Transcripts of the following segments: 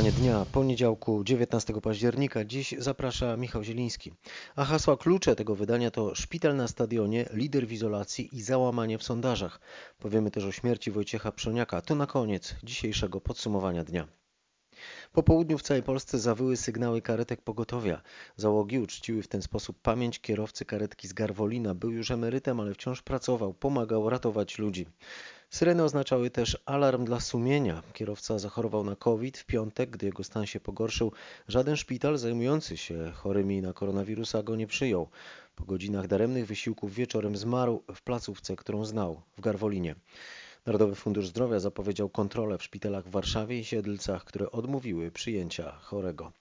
Podsumowanie dnia poniedziałku 19 października. Dziś zaprasza Michał Zieliński. A hasła klucze tego wydania to szpital na stadionie, lider w izolacji i załamanie w sondażach. Powiemy też o śmierci Wojciecha Przoniaka. To na koniec dzisiejszego podsumowania dnia. Po południu w całej Polsce zawyły sygnały karetek pogotowia. Załogi uczciły w ten sposób pamięć kierowcy karetki z Garwolina. Był już emerytem, ale wciąż pracował, pomagał ratować ludzi. Syreny oznaczały też alarm dla sumienia. Kierowca zachorował na COVID w piątek, gdy jego stan się pogorszył. Żaden szpital zajmujący się chorymi na koronawirusa go nie przyjął. Po godzinach daremnych wysiłków wieczorem zmarł w placówce, którą znał, w Garwolinie. Narodowy Fundusz Zdrowia zapowiedział kontrolę w szpitalach w Warszawie i Siedlcach, które odmówiły przyjęcia chorego.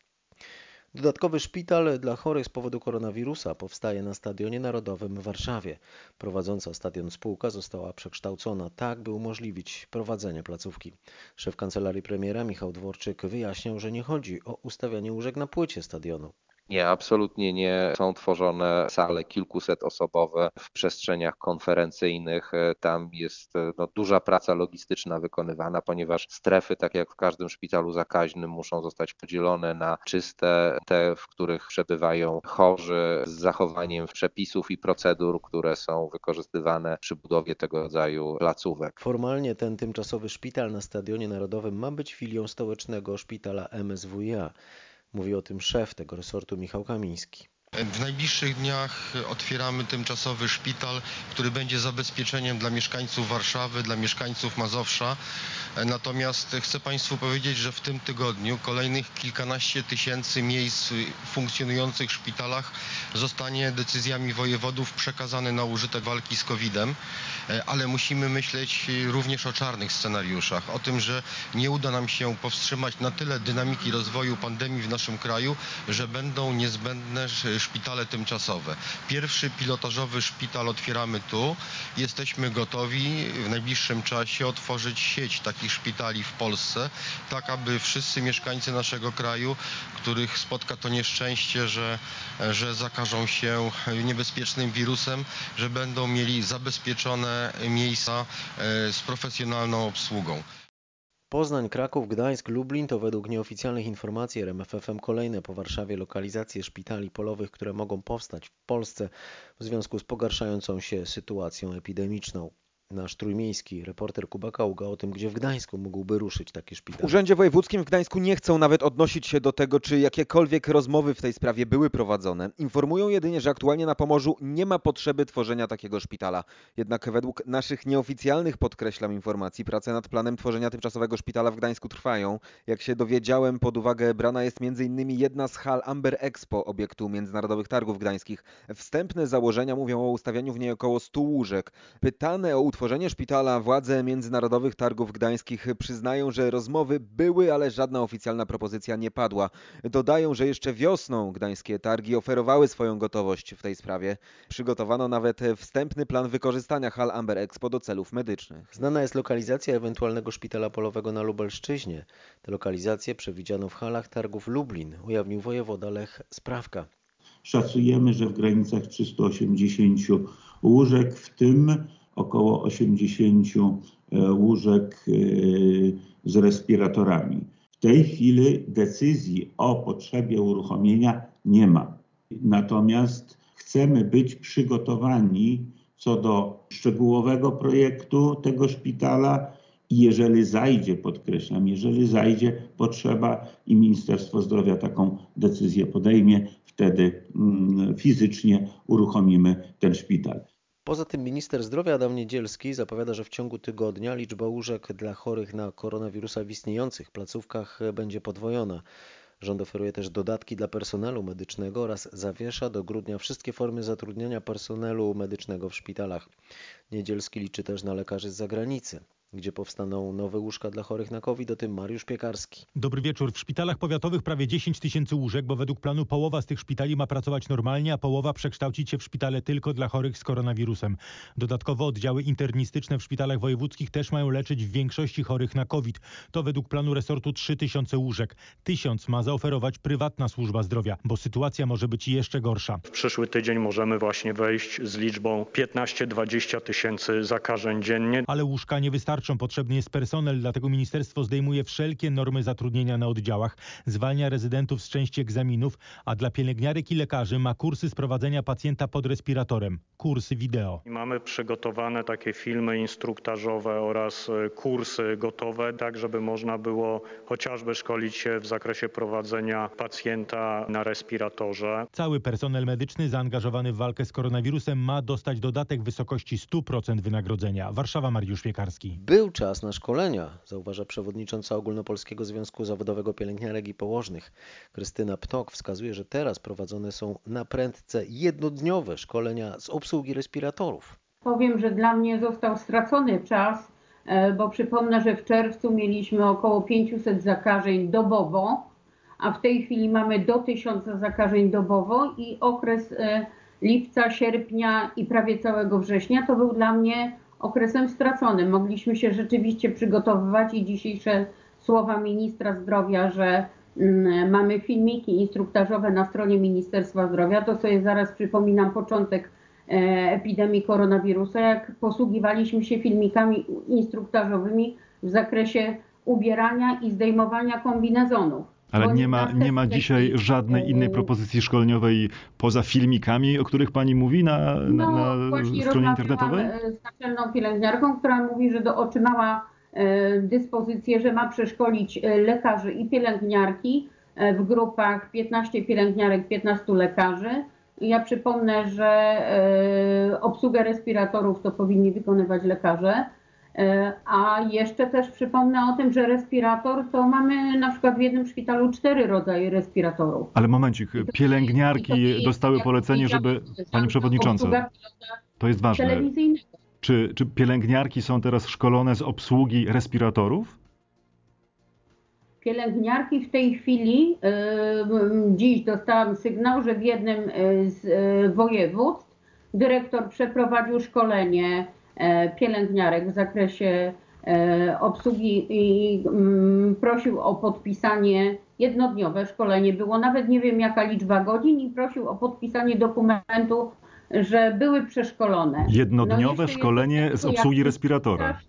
Dodatkowy szpital dla chorych z powodu koronawirusa powstaje na Stadionie Narodowym w Warszawie. Prowadząca stadion spółka została przekształcona tak, by umożliwić prowadzenie placówki. Szef kancelarii premiera Michał Dworczyk wyjaśniał, że nie chodzi o ustawianie łóżek na płycie stadionu. Nie, absolutnie nie są tworzone sale kilkusetosobowe w przestrzeniach konferencyjnych. Tam jest no, duża praca logistyczna wykonywana, ponieważ strefy, tak jak w każdym szpitalu zakaźnym, muszą zostać podzielone na czyste, te, w których przebywają chorzy, z zachowaniem przepisów i procedur, które są wykorzystywane przy budowie tego rodzaju placówek. Formalnie ten tymczasowy szpital na Stadionie Narodowym ma być filią stołecznego szpitala MSWiA. Mówi o tym szef tego resortu Michał Kamiński. W najbliższych dniach otwieramy tymczasowy szpital, który będzie zabezpieczeniem dla mieszkańców Warszawy, dla mieszkańców Mazowsza. Natomiast chcę Państwu powiedzieć, że w tym tygodniu kolejnych kilkanaście tysięcy miejsc funkcjonujących w szpitalach zostanie decyzjami wojewodów przekazane na użytek walki z COVID-em, ale musimy myśleć również o czarnych scenariuszach, o tym, że nie uda nam się powstrzymać na tyle dynamiki rozwoju pandemii w naszym kraju, że będą niezbędne szpitale tymczasowe. Pierwszy pilotażowy szpital otwieramy tu. Jesteśmy gotowi w najbliższym czasie otworzyć sieć takich szpitali w Polsce, tak aby wszyscy mieszkańcy naszego kraju, których spotka to nieszczęście, że, że zakażą się niebezpiecznym wirusem, że będą mieli zabezpieczone miejsca e, z profesjonalną obsługą. Poznań, Kraków, Gdańsk, Lublin to według nieoficjalnych informacji RMFFM kolejne po Warszawie lokalizacje szpitali polowych, które mogą powstać w Polsce w związku z pogarszającą się sytuacją epidemiczną. Nasz trójmiejski reporter Kuba Kaługa o tym, gdzie w Gdańsku mógłby ruszyć taki szpital. W Urzędzie Wojewódzkim w Gdańsku nie chcą nawet odnosić się do tego, czy jakiekolwiek rozmowy w tej sprawie były prowadzone. Informują jedynie, że aktualnie na Pomorzu nie ma potrzeby tworzenia takiego szpitala. Jednak według naszych nieoficjalnych, podkreślam informacji, prace nad planem tworzenia tymczasowego szpitala w Gdańsku trwają. Jak się dowiedziałem, pod uwagę brana jest m.in. jedna z hal Amber Expo, obiektu Międzynarodowych Targów Gdańskich. Wstępne założenia mówią o ustawianiu w niej około 100 łóżek. Pytane o utworzenie szpitala władze Międzynarodowych Targów Gdańskich przyznają, że rozmowy były, ale żadna oficjalna propozycja nie padła. Dodają, że jeszcze wiosną gdańskie targi oferowały swoją gotowość w tej sprawie. Przygotowano nawet wstępny plan wykorzystania hal Amber Expo do celów medycznych. Znana jest lokalizacja ewentualnego szpitala polowego na Lubelszczyźnie. Te lokalizacje przewidziano w halach targów Lublin, ujawnił wojewoda Lech Sprawka. Szacujemy, że w granicach 380 łóżek, w tym około 80 łóżek z respiratorami. W tej chwili decyzji o potrzebie uruchomienia nie ma. Natomiast chcemy być przygotowani co do szczegółowego projektu tego szpitala i jeżeli zajdzie, podkreślam, jeżeli zajdzie potrzeba i Ministerstwo Zdrowia taką decyzję podejmie, wtedy fizycznie uruchomimy ten szpital. Poza tym minister zdrowia Adam Niedzielski zapowiada, że w ciągu tygodnia liczba łóżek dla chorych na koronawirusa w istniejących placówkach będzie podwojona. Rząd oferuje też dodatki dla personelu medycznego oraz zawiesza do grudnia wszystkie formy zatrudniania personelu medycznego w szpitalach. Niedzielski liczy też na lekarzy z zagranicy gdzie powstaną nowe łóżka dla chorych na COVID, o tym Mariusz Piekarski. Dobry wieczór. W szpitalach powiatowych prawie 10 tysięcy łóżek, bo według planu połowa z tych szpitali ma pracować normalnie, a połowa przekształcić się w szpitale tylko dla chorych z koronawirusem. Dodatkowo oddziały internistyczne w szpitalach wojewódzkich też mają leczyć w większości chorych na COVID. To według planu resortu 3 tysiące łóżek. Tysiąc ma zaoferować prywatna służba zdrowia, bo sytuacja może być jeszcze gorsza. W przyszły tydzień możemy właśnie wejść z liczbą 15-20 tysięcy zakażeń dziennie. Ale łóżka nie wystarczą tarczą potrzebny jest personel, dlatego ministerstwo zdejmuje wszelkie normy zatrudnienia na oddziałach, zwalnia rezydentów z części egzaminów, a dla pielęgniarek i lekarzy ma kursy sprowadzenia pacjenta pod respiratorem, kursy wideo. Mamy przygotowane takie filmy instruktażowe oraz e, kursy gotowe, tak żeby można było chociażby szkolić się w zakresie prowadzenia pacjenta na respiratorze. Cały personel medyczny zaangażowany w walkę z koronawirusem ma dostać dodatek w wysokości 100% wynagrodzenia. Warszawa, Mariusz Piekarski. Był czas na szkolenia, zauważa przewodnicząca Ogólnopolskiego Związku Zawodowego Pielęgniarek i Położnych. Krystyna Ptok wskazuje, że teraz prowadzone są na prędce jednodniowe szkolenia z obsługi respiratorów. Powiem, że dla mnie został stracony czas, e, bo przypomnę, że w czerwcu mieliśmy około 500 zakażeń dobowo, a w tej chwili mamy do 1000 zakażeń dobowo i okres e, lipca, sierpnia i prawie całego września to był dla mnie okresem straconym. Mogliśmy się rzeczywiście przygotowywać i dzisiejsze słowa ministra zdrowia, że mm, mamy filmiki instruktażowe na stronie Ministerstwa Zdrowia, to sobie zaraz przypominam początek e, epidemii koronawirusa, jak posługiwaliśmy się filmikami instruktażowymi w zakresie ubierania i zdejmowania kombinezonów. Ale nie ma, nie ma dzisiaj żadnej innej propozycji szkoleniowej poza filmikami, o których pani mówi na, na, no, na stronie internetowej? E, z naczelną pielęgniarką, która mówi, że do, otrzymała e, dyspozycję, że ma przeszkolić e, lekarzy i pielęgniarki w grupach 15 pielęgniarek, 15 lekarzy. Ja przypomnę, że obsługę respiratorów to powinni wykonywać lekarze E, a jeszcze też przypomnę o tym, że respirator to mamy na przykład w jednym szpitalu cztery rodzaje respiratorów. Ale momencik, pielęgniarki dostały polecenie, żeby. Pani Przewodnicząca, to jest ważne. Czy, czy pielęgniarki są teraz szkolone z obsługi respiratorów? Pielęgniarki w tej chwili, yy, dziś dostałam sygnał, że w jednym z yy, województw dyrektor przeprowadził szkolenie E, pielęgniarek w zakresie e, obsługi i mm, prosił o podpisanie jednodniowe szkolenie. Było nawet nie wiem jaka liczba godzin i prosił o podpisanie dokumentu, że były przeszkolone. Jednodniowe no szkolenie z obsługi respiratora.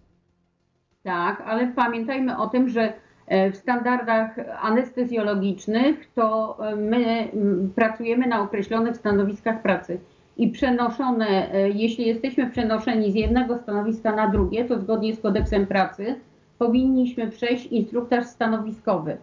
Tak, ale pamiętajmy o tym, że e, w standardach anestezjologicznych to my pracujemy na określonych stanowiskach pracy i przenoszone, e, jeśli jesteśmy przenoszeni z jednego stanowiska na drugie, to zgodnie z kodeksem pracy powinniśmy przejść instruktaż stanowiskowy.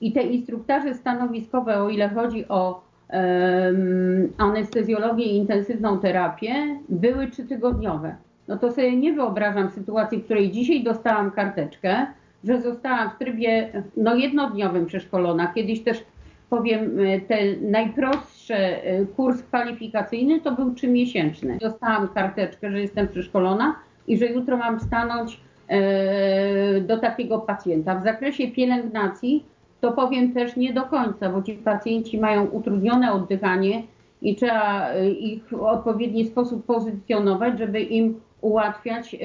I te instruktaże stanowiskowe, o ile chodzi o um, anestezjologię i intensywną terapię, były trzytygodniowe. No to sobie nie wyobrażam sytuacji, w której dzisiaj dostałam karteczkę, że zostałam w trybie no, jednodniowym przeszkolona. Kiedyś też powiem, e, ten najprostszy e, kurs kwalifikacyjny to był trzymiesięczny. Dostałam karteczkę, że jestem przeszkolona i że jutro mam stanąć e, do takiego pacjenta. W zakresie pielęgnacji to powiem też nie do końca, bo ci pacjenci mają utrudnione oddychanie i trzeba ich w odpowiedni sposób pozycjonować, żeby im ułatwiać yy,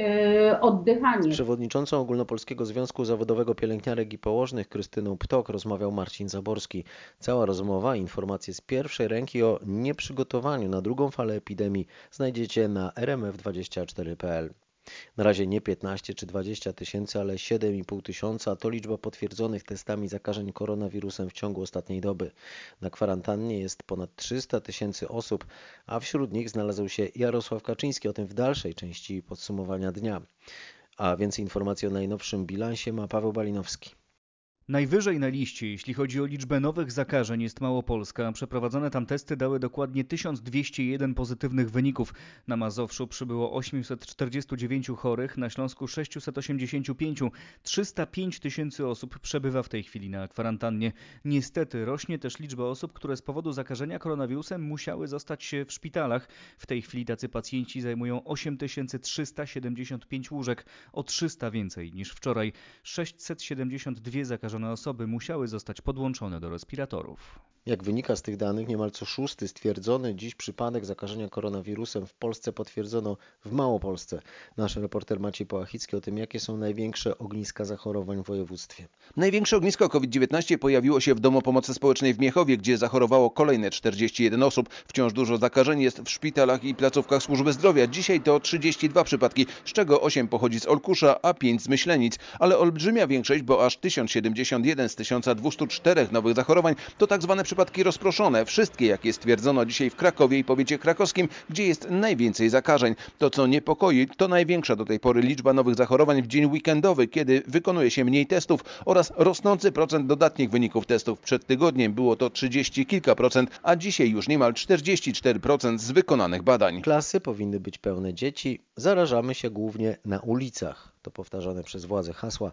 oddychanie. Z przewodniczącą Ogólnopolskiego Związku Zawodowego Pielęgniarek i Położnych Krystyną Ptok rozmawiał Marcin Zaborski. Cała rozmowa, informacje z pierwszej ręki o nieprzygotowaniu na drugą falę epidemii znajdziecie na rmf24.pl. Na razie nie 15 czy 20 tysięcy, ale 7,5 tysiąca to liczba potwierdzonych testami zakażeń koronawirusem w ciągu ostatniej doby. Na kwarantannie jest ponad 300 tysięcy osób, a wśród nich znalazł się Jarosław Kaczyński. O tym w dalszej części podsumowania dnia. A więcej informacji o najnowszym bilansie ma Paweł Balinowski. Najwyżej na liście, jeśli chodzi o liczbę nowych zakażeń, jest Małopolska. Przeprowadzone tam testy dały dokładnie 1201 pozytywnych wyników. Na Mazowszu przybyło 849 chorych, na Śląsku 685. 305 tysięcy osób przebywa w tej chwili na kwarantannie. Niestety rośnie też liczba osób, które z powodu zakażenia koronawirusem musiały zostać w szpitalach. W tej chwili tacy pacjenci zajmują 8375 łóżek, o 300 więcej niż wczoraj. 672 osoby musiały zostać podłączone do respiratorów. Jak wynika z tych danych, niemal co szósty stwierdzony dziś przypadek zakażenia koronawirusem w Polsce potwierdzono w Małopolsce. Nasz reporter Maciej Połachicki o tym, jakie są największe ogniska zachorowań w województwie. Największe ognisko COVID-19 pojawiło się w Domu Pomocy Społecznej w Miechowie, gdzie zachorowało kolejne 41 osób. Wciąż dużo zakażeń jest w szpitalach i placówkach służby zdrowia. Dzisiaj to 32 przypadki, z czego 8 pochodzi z Olkusza, a 5 z Myślenic. Ale olbrzymia większość, bo aż 1071 z 1204 nowych zachorowań to tak zwane przypadki rozproszone. Wszystkie, jakie stwierdzono dzisiaj w Krakowie i powiecie krakowskim, gdzie jest najwięcej zakażeń. To, co niepokoi, to największa do tej pory liczba nowych zachorowań w dzień weekendowy, kiedy wykonuje się mniej testów oraz rosnący procent dodatnich wyników testów. Przed tygodniem było to 30 kilka procent, a dzisiaj już niemal 44% z wykonanych badań. Klasy powinny być pełne dzieci. Zarażamy się głównie na ulicach. To powtarzane przez władze hasła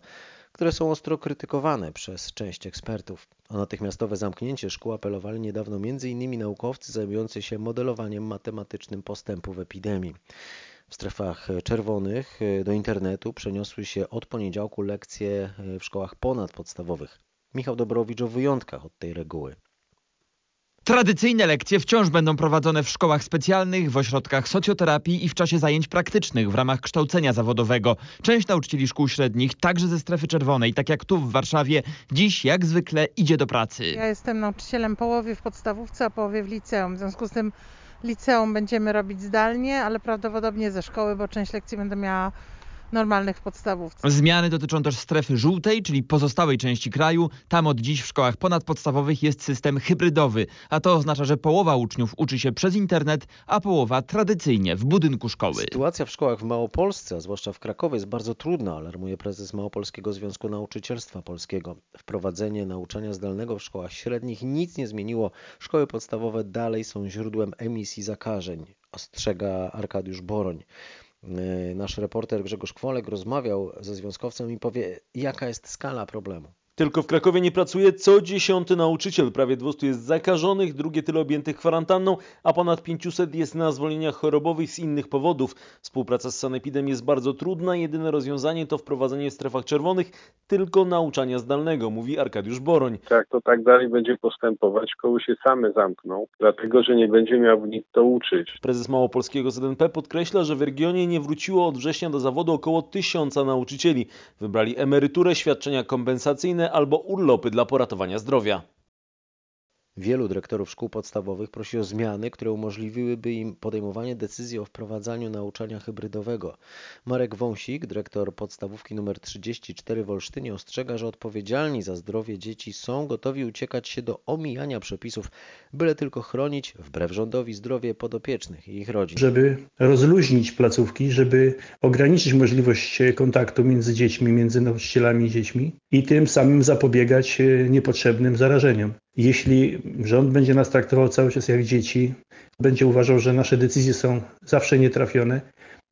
które są ostro krytykowane przez część ekspertów. O natychmiastowe zamknięcie szkół apelowali niedawno m.in. naukowcy zajmujący się modelowaniem matematycznym postępów epidemii. W strefach czerwonych do internetu przeniosły się od poniedziałku lekcje w szkołach ponadpodstawowych. Michał Dobrowicz o wyjątkach od tej reguły. Tradycyjne lekcje wciąż będą prowadzone w szkołach specjalnych, w ośrodkach socjoterapii i w czasie zajęć praktycznych w ramach kształcenia zawodowego. Część nauczycieli szkół średnich, także ze strefy czerwonej, tak jak tu w Warszawie, dziś jak zwykle idzie do pracy. Ja jestem nauczycielem połowy w podstawówce, a połowie w liceum. W związku z tym liceum będziemy robić zdalnie, ale prawdopodobnie ze szkoły, bo część lekcji będę miała normalnych w podstawówce. Zmiany dotyczą też strefy żółtej, czyli pozostałej części kraju. Tam od dziś w szkołach ponadpodstawowych jest system hybrydowy, a to oznacza, że połowa uczniów uczy się przez internet, a połowa tradycyjnie w budynku szkoły. Sytuacja w szkołach w Małopolsce, a zwłaszcza w Krakowie jest bardzo trudna, alarmuje prezes Małopolskiego Związku Nauczycielstwa Polskiego. Wprowadzenie nauczania zdalnego w szkołach średnich nic nie zmieniło. Szkoły podstawowe dalej są źródłem emisji zakażeń, ostrzega Arkadiusz Boroń. E, nasz reporter Grzegorz Kwolek rozmawiał ze związkowcem i powie, jaka jest skala problemu. Tylko w Krakowie nie pracuje co dziesiąty nauczyciel. Prawie 200 jest zakażonych, drugie tyle objętych kwarantanną, a ponad 500 jest na zwolnieniach chorobowych z innych powodów. Współpraca z Sanepidem jest bardzo trudna. Jedyne rozwiązanie to wprowadzenie w strefach czerwonych tylko nauczania zdalnego, mówi Arkadiusz Boroń. Jak to tak dalej będzie postępować, szkoły się same zamkną, dlatego że nie będzie miał nic to uczyć. Prezes Małopolskiego ZNP podkreśla, że w regionie nie wróciło od września do zawodu około tysiąca nauczycieli. Wybrali emeryturę, świadczenia kompensacyjne, albo urlopy dla poratowania zdrowia. Wielu dyrektorów szkół podstawowych prosi o zmiany, które umożliwiłyby im podejmowanie decyzji o wprowadzaniu nauczania hybrydowego. Marek Wąsik, dyrektor podstawówki nr 34 w Olsztynie, ostrzega, że odpowiedzialni za zdrowie dzieci są gotowi uciekać się do omijania przepisów, byle tylko chronić, wbrew rządowi, zdrowie podopiecznych i ich rodzin. Żeby rozluźnić placówki, żeby ograniczyć możliwość kontaktu między dziećmi, między nauczycielami i dziećmi i tym samym zapobiegać niepotrzebnym zarażeniom. Jeśli rząd będzie nas traktował cały czas jak dzieci, będzie uważał, że nasze decyzje są zawsze nietrafione,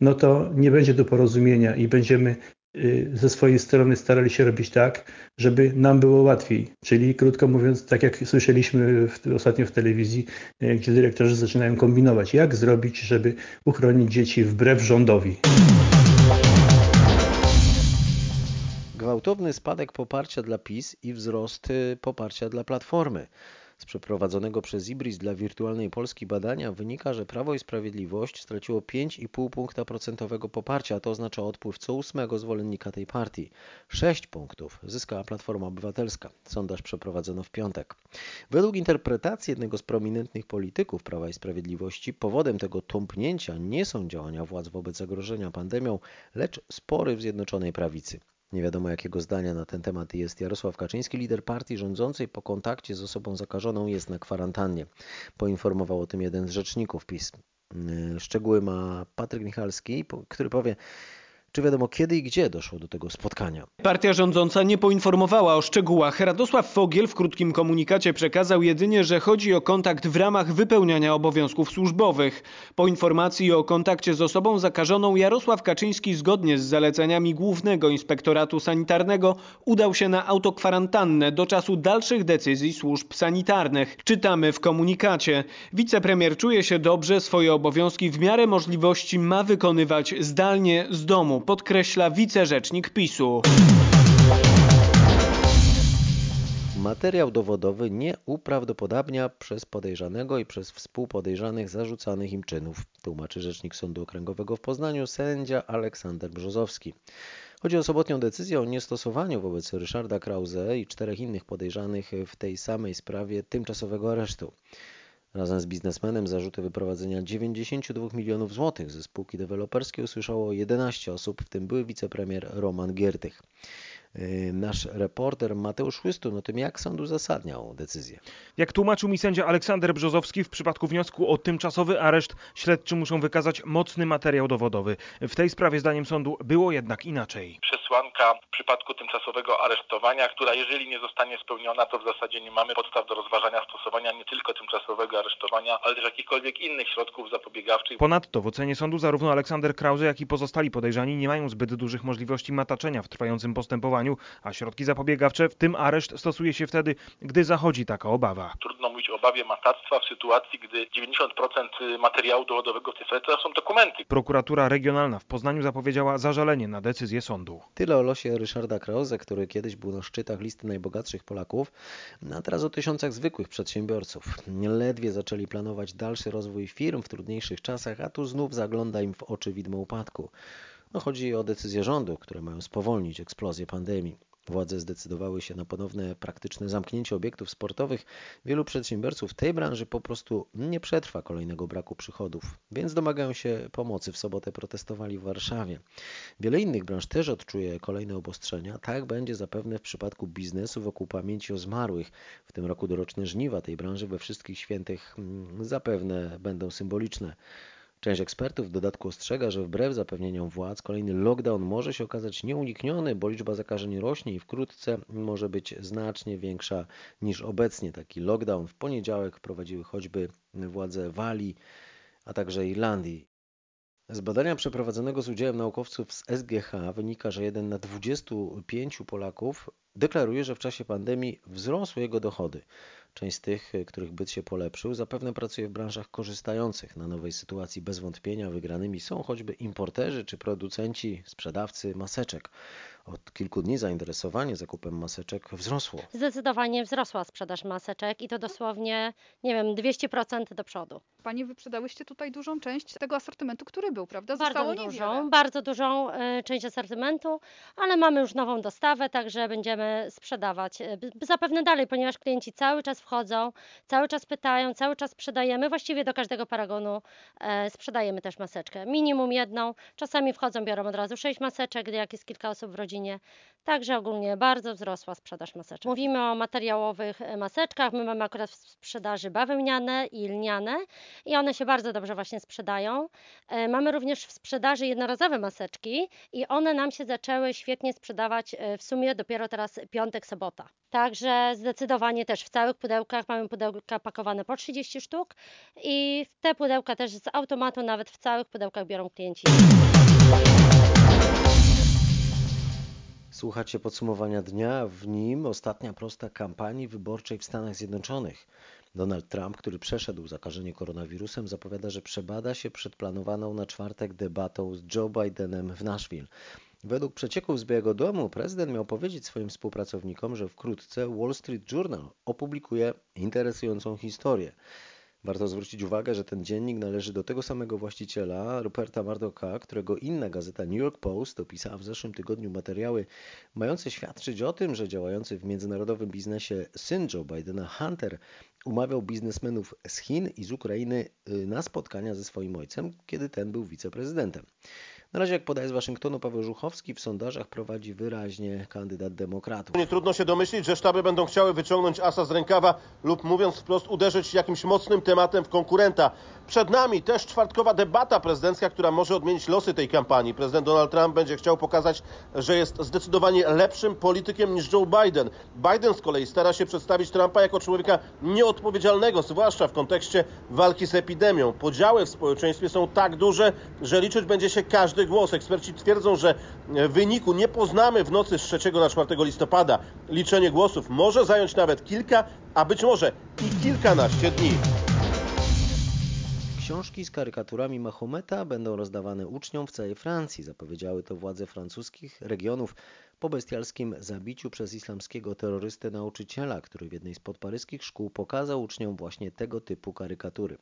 no to nie będzie do porozumienia i będziemy y, ze swojej strony starali się robić tak, żeby nam było łatwiej. Czyli krótko mówiąc, tak jak słyszeliśmy w, ostatnio w telewizji, y, gdzie dyrektorzy zaczynają kombinować, jak zrobić, żeby uchronić dzieci wbrew rządowi. Gwałtowny spadek poparcia dla PiS i wzrost y, poparcia dla Platformy. Z przeprowadzonego przez Ibris dla Wirtualnej Polski badania wynika, że Prawo i Sprawiedliwość straciło 5,5 punkta procentowego poparcia, a to oznacza odpływ co ósmego zwolennika tej partii. 6 punktów zyskała Platforma Obywatelska. Sondaż przeprowadzono w piątek. Według interpretacji jednego z prominentnych polityków Prawa i Sprawiedliwości powodem tego tąpnięcia nie są działania władz wobec zagrożenia pandemią, lecz spory w Zjednoczonej Prawicy. Nie wiadomo jakiego zdania na ten temat jest Jarosław Kaczyński, lider partii rządzącej po kontakcie z osobą zakażoną jest na kwarantannie. Poinformował o tym jeden z rzeczników PiS. Yy, szczegóły ma Patryk Michalski, który powie, czy wiadomo kiedy i gdzie doszło do tego spotkania? Partia rządząca nie poinformowała o szczegółach. Radosław Fogiel w krótkim komunikacie przekazał jedynie, że chodzi o kontakt w ramach wypełniania obowiązków służbowych. Po informacji o kontakcie z osobą zakażoną Jarosław Kaczyński zgodnie z zaleceniami Głównego Inspektoratu Sanitarnego udał się na autokwarantannę do czasu dalszych decyzji służb sanitarnych. Czytamy w komunikacie. Wicepremier czuje się dobrze, swoje obowiązki w miarę możliwości ma wykonywać zdalnie z domu podkreśla wicerzecznik PiSu. Materiał dowodowy nie uprawdopodobnia przez podejrzanego i przez współpodejrzanych zarzucanych im czynów, tłumaczy rzecznik Sądu Okręgowego w Poznaniu sędzia Aleksander Brzozowski. Chodzi o sobotnią decyzję o niestosowaniu wobec Ryszarda Krause i czterech innych podejrzanych w tej samej sprawie tymczasowego aresztu. Razem z biznesmenem zarzuty wyprowadzenia 92 milionów złotych ze spółki deweloperskiej usłyszało 11 osób, w tym były wicepremier Roman Giertych. Y, nasz reporter Mateusz Łystun o tym, jak sąd uzasadniał decyzję. Jak tłumaczył mi sędzia Aleksander Brzozowski, w przypadku wniosku o tymczasowy areszt śledczy muszą wykazać mocny materiał dowodowy. W tej sprawie zdaniem sądu było jednak inaczej. Przesłanka w przypadku tymczasowego aresztowania, która jeżeli nie zostanie spełniona, to w zasadzie nie mamy podstaw do rozważania stosowania nie tylko tymczasowego aresztowania, ale też jakichkolwiek innych środków zapobiegawczych. Ponadto w ocenie sądu zarówno Aleksander Krause, jak i pozostali podejrzani nie mają zbyt dużych możliwości mataczenia w trwającym postępowaniu a środki zapobiegawcze, w tym areszt, stosuje się wtedy, gdy zachodzi taka obawa. Trudno mówić o obawie matactwa w sytuacji, gdy 90% materiału dowodowego w tej sprawie to są dokumenty. Prokuratura Regionalna w Poznaniu zapowiedziała zażalenie na decyzję sądu. Tyle o losie Ryszarda Krause, który kiedyś był na szczytach listy najbogatszych Polaków, a teraz o tysiącach zwykłych przedsiębiorców. Ledwie zaczęli planować dalszy rozwój firm w trudniejszych czasach, a tu znów zagląda im w oczy widmo upadku. No, chodzi o decyzje rządu, które mają spowolnić eksplozję pandemii. Władze zdecydowały się na ponowne praktyczne zamknięcie obiektów sportowych. Wielu przedsiębiorców tej branży po prostu nie przetrwa kolejnego braku przychodów, więc domagają się pomocy. W sobotę protestowali w Warszawie. Wiele innych branż też odczuje kolejne obostrzenia. Tak będzie zapewne w przypadku biznesu wokół pamięci o zmarłych. W tym roku doroczne żniwa tej branży we wszystkich świętych mm, zapewne będą symboliczne. Część ekspertów w dodatku ostrzega, że wbrew zapewnieniom władz kolejny lockdown może się okazać nieunikniony, bo liczba zakażeń rośnie i wkrótce może być znacznie większa niż obecnie. Taki lockdown w poniedziałek prowadziły choćby władze Walii, a także Irlandii. Z badania przeprowadzonego z udziałem naukowców z SGH wynika, że jeden na 25 Polaków deklaruje, że w czasie pandemii wzrosły jego dochody. Część z tych, których byt się polepszył, zapewne pracuje w branżach korzystających na nowej sytuacji. Bez wątpienia wygranymi są choćby importerzy czy producenci, sprzedawcy maseczek. Od kilku dni zainteresowanie zakupem maseczek wzrosło. Zdecydowanie wzrosła sprzedaż maseczek i to dosłownie, nie wiem, 200% do przodu. Panie wyprzedałyście tutaj dużą część tego asortymentu, który był, prawda? Zostało bardzo dużą, niewiele. bardzo dużą y, część asortymentu, ale mamy już nową dostawę, także będziemy sprzedawać y, zapewne dalej, ponieważ klienci cały czas wchodzą, cały czas pytają, cały czas sprzedajemy. Właściwie do każdego paragonu y, sprzedajemy też maseczkę. Minimum jedną, czasami wchodzą, biorą od razu sześć maseczek, gdy jak jest kilka osób w rodzinie. Także ogólnie bardzo wzrosła sprzedaż maseczek. Mówimy o materiałowych e, maseczkach. My mamy akurat w sprzedaży bawełniane i lniane i one się bardzo dobrze właśnie sprzedają. E, mamy również w sprzedaży jednorazowe maseczki i one nam się zaczęły świetnie sprzedawać e, w sumie dopiero teraz piątek, sobota. Także zdecydowanie też w całych pudełkach mamy pudełka pakowane po 30 sztuk i te pudełka też z automatu nawet w całych pudełkach biorą klienci. Słuchacie podsumowania dnia, w nim ostatnia prosta kampanii wyborczej w Stanach Zjednoczonych. Donald Trump, który przeszedł zakażenie koronawirusem, zapowiada, że przebada się przed planowaną na czwartek debatą z Joe Bidenem w Nashville. Według przecieków z Białego Domu prezydent miał powiedzieć swoim współpracownikom, że wkrótce Wall Street Journal opublikuje interesującą historię. Warto zwrócić uwagę, że ten dziennik należy do tego samego właściciela, Ruperta Murdocha, którego inna gazeta New York Post opisała w zeszłym tygodniu materiały mające świadczyć o tym, że działający w międzynarodowym biznesie syn Joe Bidena, Hunter, umawiał biznesmenów z Chin i z Ukrainy y, na spotkania ze swoim ojcem, kiedy ten był wiceprezydentem. Na razie, jak podaje z Waszyngtonu Paweł Żuchowski, w sondażach prowadzi wyraźnie kandydat demokratów. Nie trudno się domyślić, że sztaby będą chciały wyciągnąć asa z rękawa lub mówiąc wprost uderzyć jakimś mocnym tematem w konkurenta. Przed nami też czwartkowa debata prezydencka, która może odmienić losy tej kampanii. Prezydent Donald Trump będzie chciał pokazać, że jest zdecydowanie lepszym politykiem niż Joe Biden. Biden z kolei stara się przedstawić Trumpa jako człowieka nieodpowiedzialnego, zwłaszcza w kontekście walki z epidemią. Podziały w społeczeństwie są tak duże, że liczyć będzie się każdy każdy głos. Eksperci twierdzą, że wyniku nie poznamy w nocy z 3 na 4 listopada. Liczenie głosów może zająć nawet kilka, a być może i kilkanaście dni. Książki z karykaturami Mahometa będą rozdawane uczniom w całej Francji, zapowiedziały to władze francuskich regionów po bestialskim zabiciu przez islamskiego terrorystę nauczyciela, który w jednej z podparyskich szkół pokazał uczniom właśnie tego typu karykatury.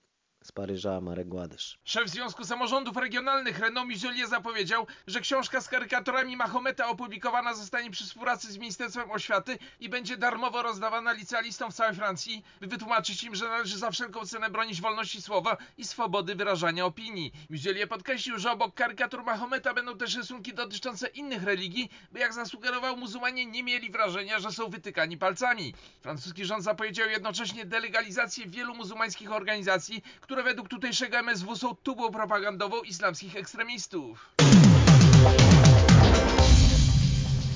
Z Paryża Marek Gładysz. Szef Związku Samorządów Regionalnych Renaud Miselier zapowiedział, że książka z karykaturami Mahometa opublikowana zostanie przy współpracy z Ministerstwem Oświaty i będzie darmowo rozdawana licealistom w całej Francji, by wytłumaczyć im, że należy za wszelką cenę bronić wolności słowa i swobody wyrażania opinii. Miselier podkreślił, że obok karykatur Mahometa będą też rysunki dotyczące innych religii, by jak zasugerował muzułmanie nie mieli wrażenia, że są wytykani palcami. Francuski rząd zapowiedział jednocześnie delegalizację wielu muzułmańskich organizacji, które według tutejszego MSW są tubą propagandową islamskich ekstremistów.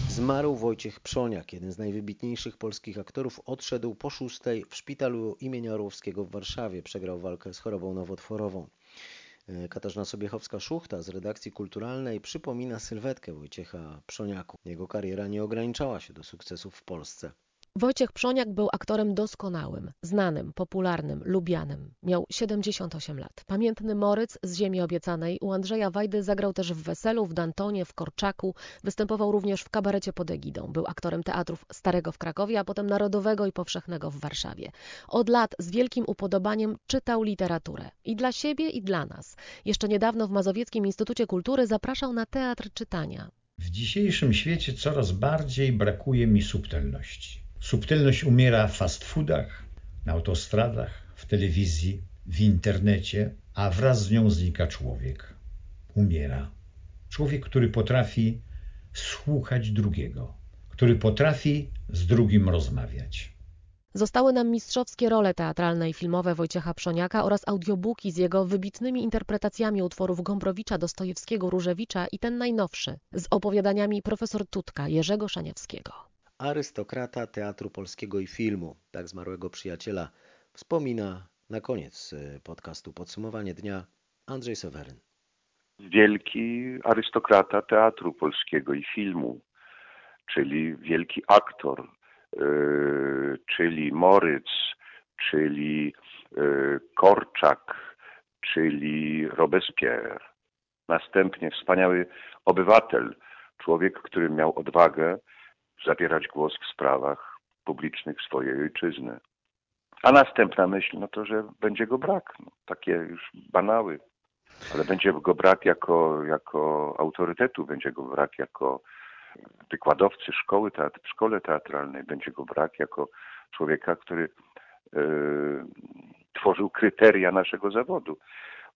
Zmarł Wojciech Przoniak, jeden z najwybitniejszych polskich aktorów, odszedł po szóstej w szpitalu imienia Orłowskiego w Warszawie. Przegrał walkę z chorobą nowotworową. Katarzyna Sobiechowska-Szuchta z redakcji kulturalnej przypomina sylwetkę Wojciecha Przoniaku. Jego kariera nie ograniczała się do sukcesów w Polsce. Wojciech Przoniak był aktorem doskonałym, znanym, popularnym, lubianym. Miał 78 lat. Pamiętny Moryc z Ziemi Obiecanej u Andrzeja Wajdy zagrał też w Weselu, w Dantonie, w Korczaku. Występował również w kabarecie pod egidą. Był aktorem teatrów Starego w Krakowie, a potem Narodowego i Powszechnego w Warszawie. Od lat z wielkim upodobaniem czytał literaturę. I dla siebie, i dla nas. Jeszcze niedawno w Mazowieckim Instytucie Kultury zapraszał na teatr czytania. W dzisiejszym świecie coraz bardziej brakuje mi subtelności. Subtelność umiera w fast foodach, na autostradach, w telewizji, w internecie, a wraz z nią znika człowiek. Umiera. Człowiek, który potrafi słuchać drugiego, który potrafi z drugim rozmawiać. Zostały nam mistrzowskie role teatralne i filmowe Wojciecha Przoniaka oraz audiobooki z jego wybitnymi interpretacjami utworów Gombrowicza, Dostojewskiego, Różewicza i ten najnowszy z opowiadaniami profesor Tutka Jerzego Szaniawskiego arystokrata teatru polskiego i filmu, tak zmarłego przyjaciela, wspomina na koniec y, podcastu Podsumowanie Dnia Andrzej Seweryn. Wielki arystokrata teatru polskiego i filmu, czyli wielki aktor, yy, czyli Moryc, czyli yy, Korczak, czyli Robespierre. Następnie wspaniały obywatel, człowiek, który miał odwagę zabierać głos w sprawach publicznych swojej ojczyzny. A następna myśl, no to, że będzie go brak. No, takie już banały. Ale będzie go brak jako, jako autorytetu, będzie go brak jako wykładowcy szkoły teatr, w szkole teatralnej, będzie go brak jako człowieka, który yy, tworzył kryteria naszego zawodu.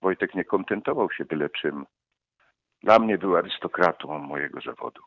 Wojtek nie kontentował się byle czym. Dla mnie był arystokratą mojego zawodu.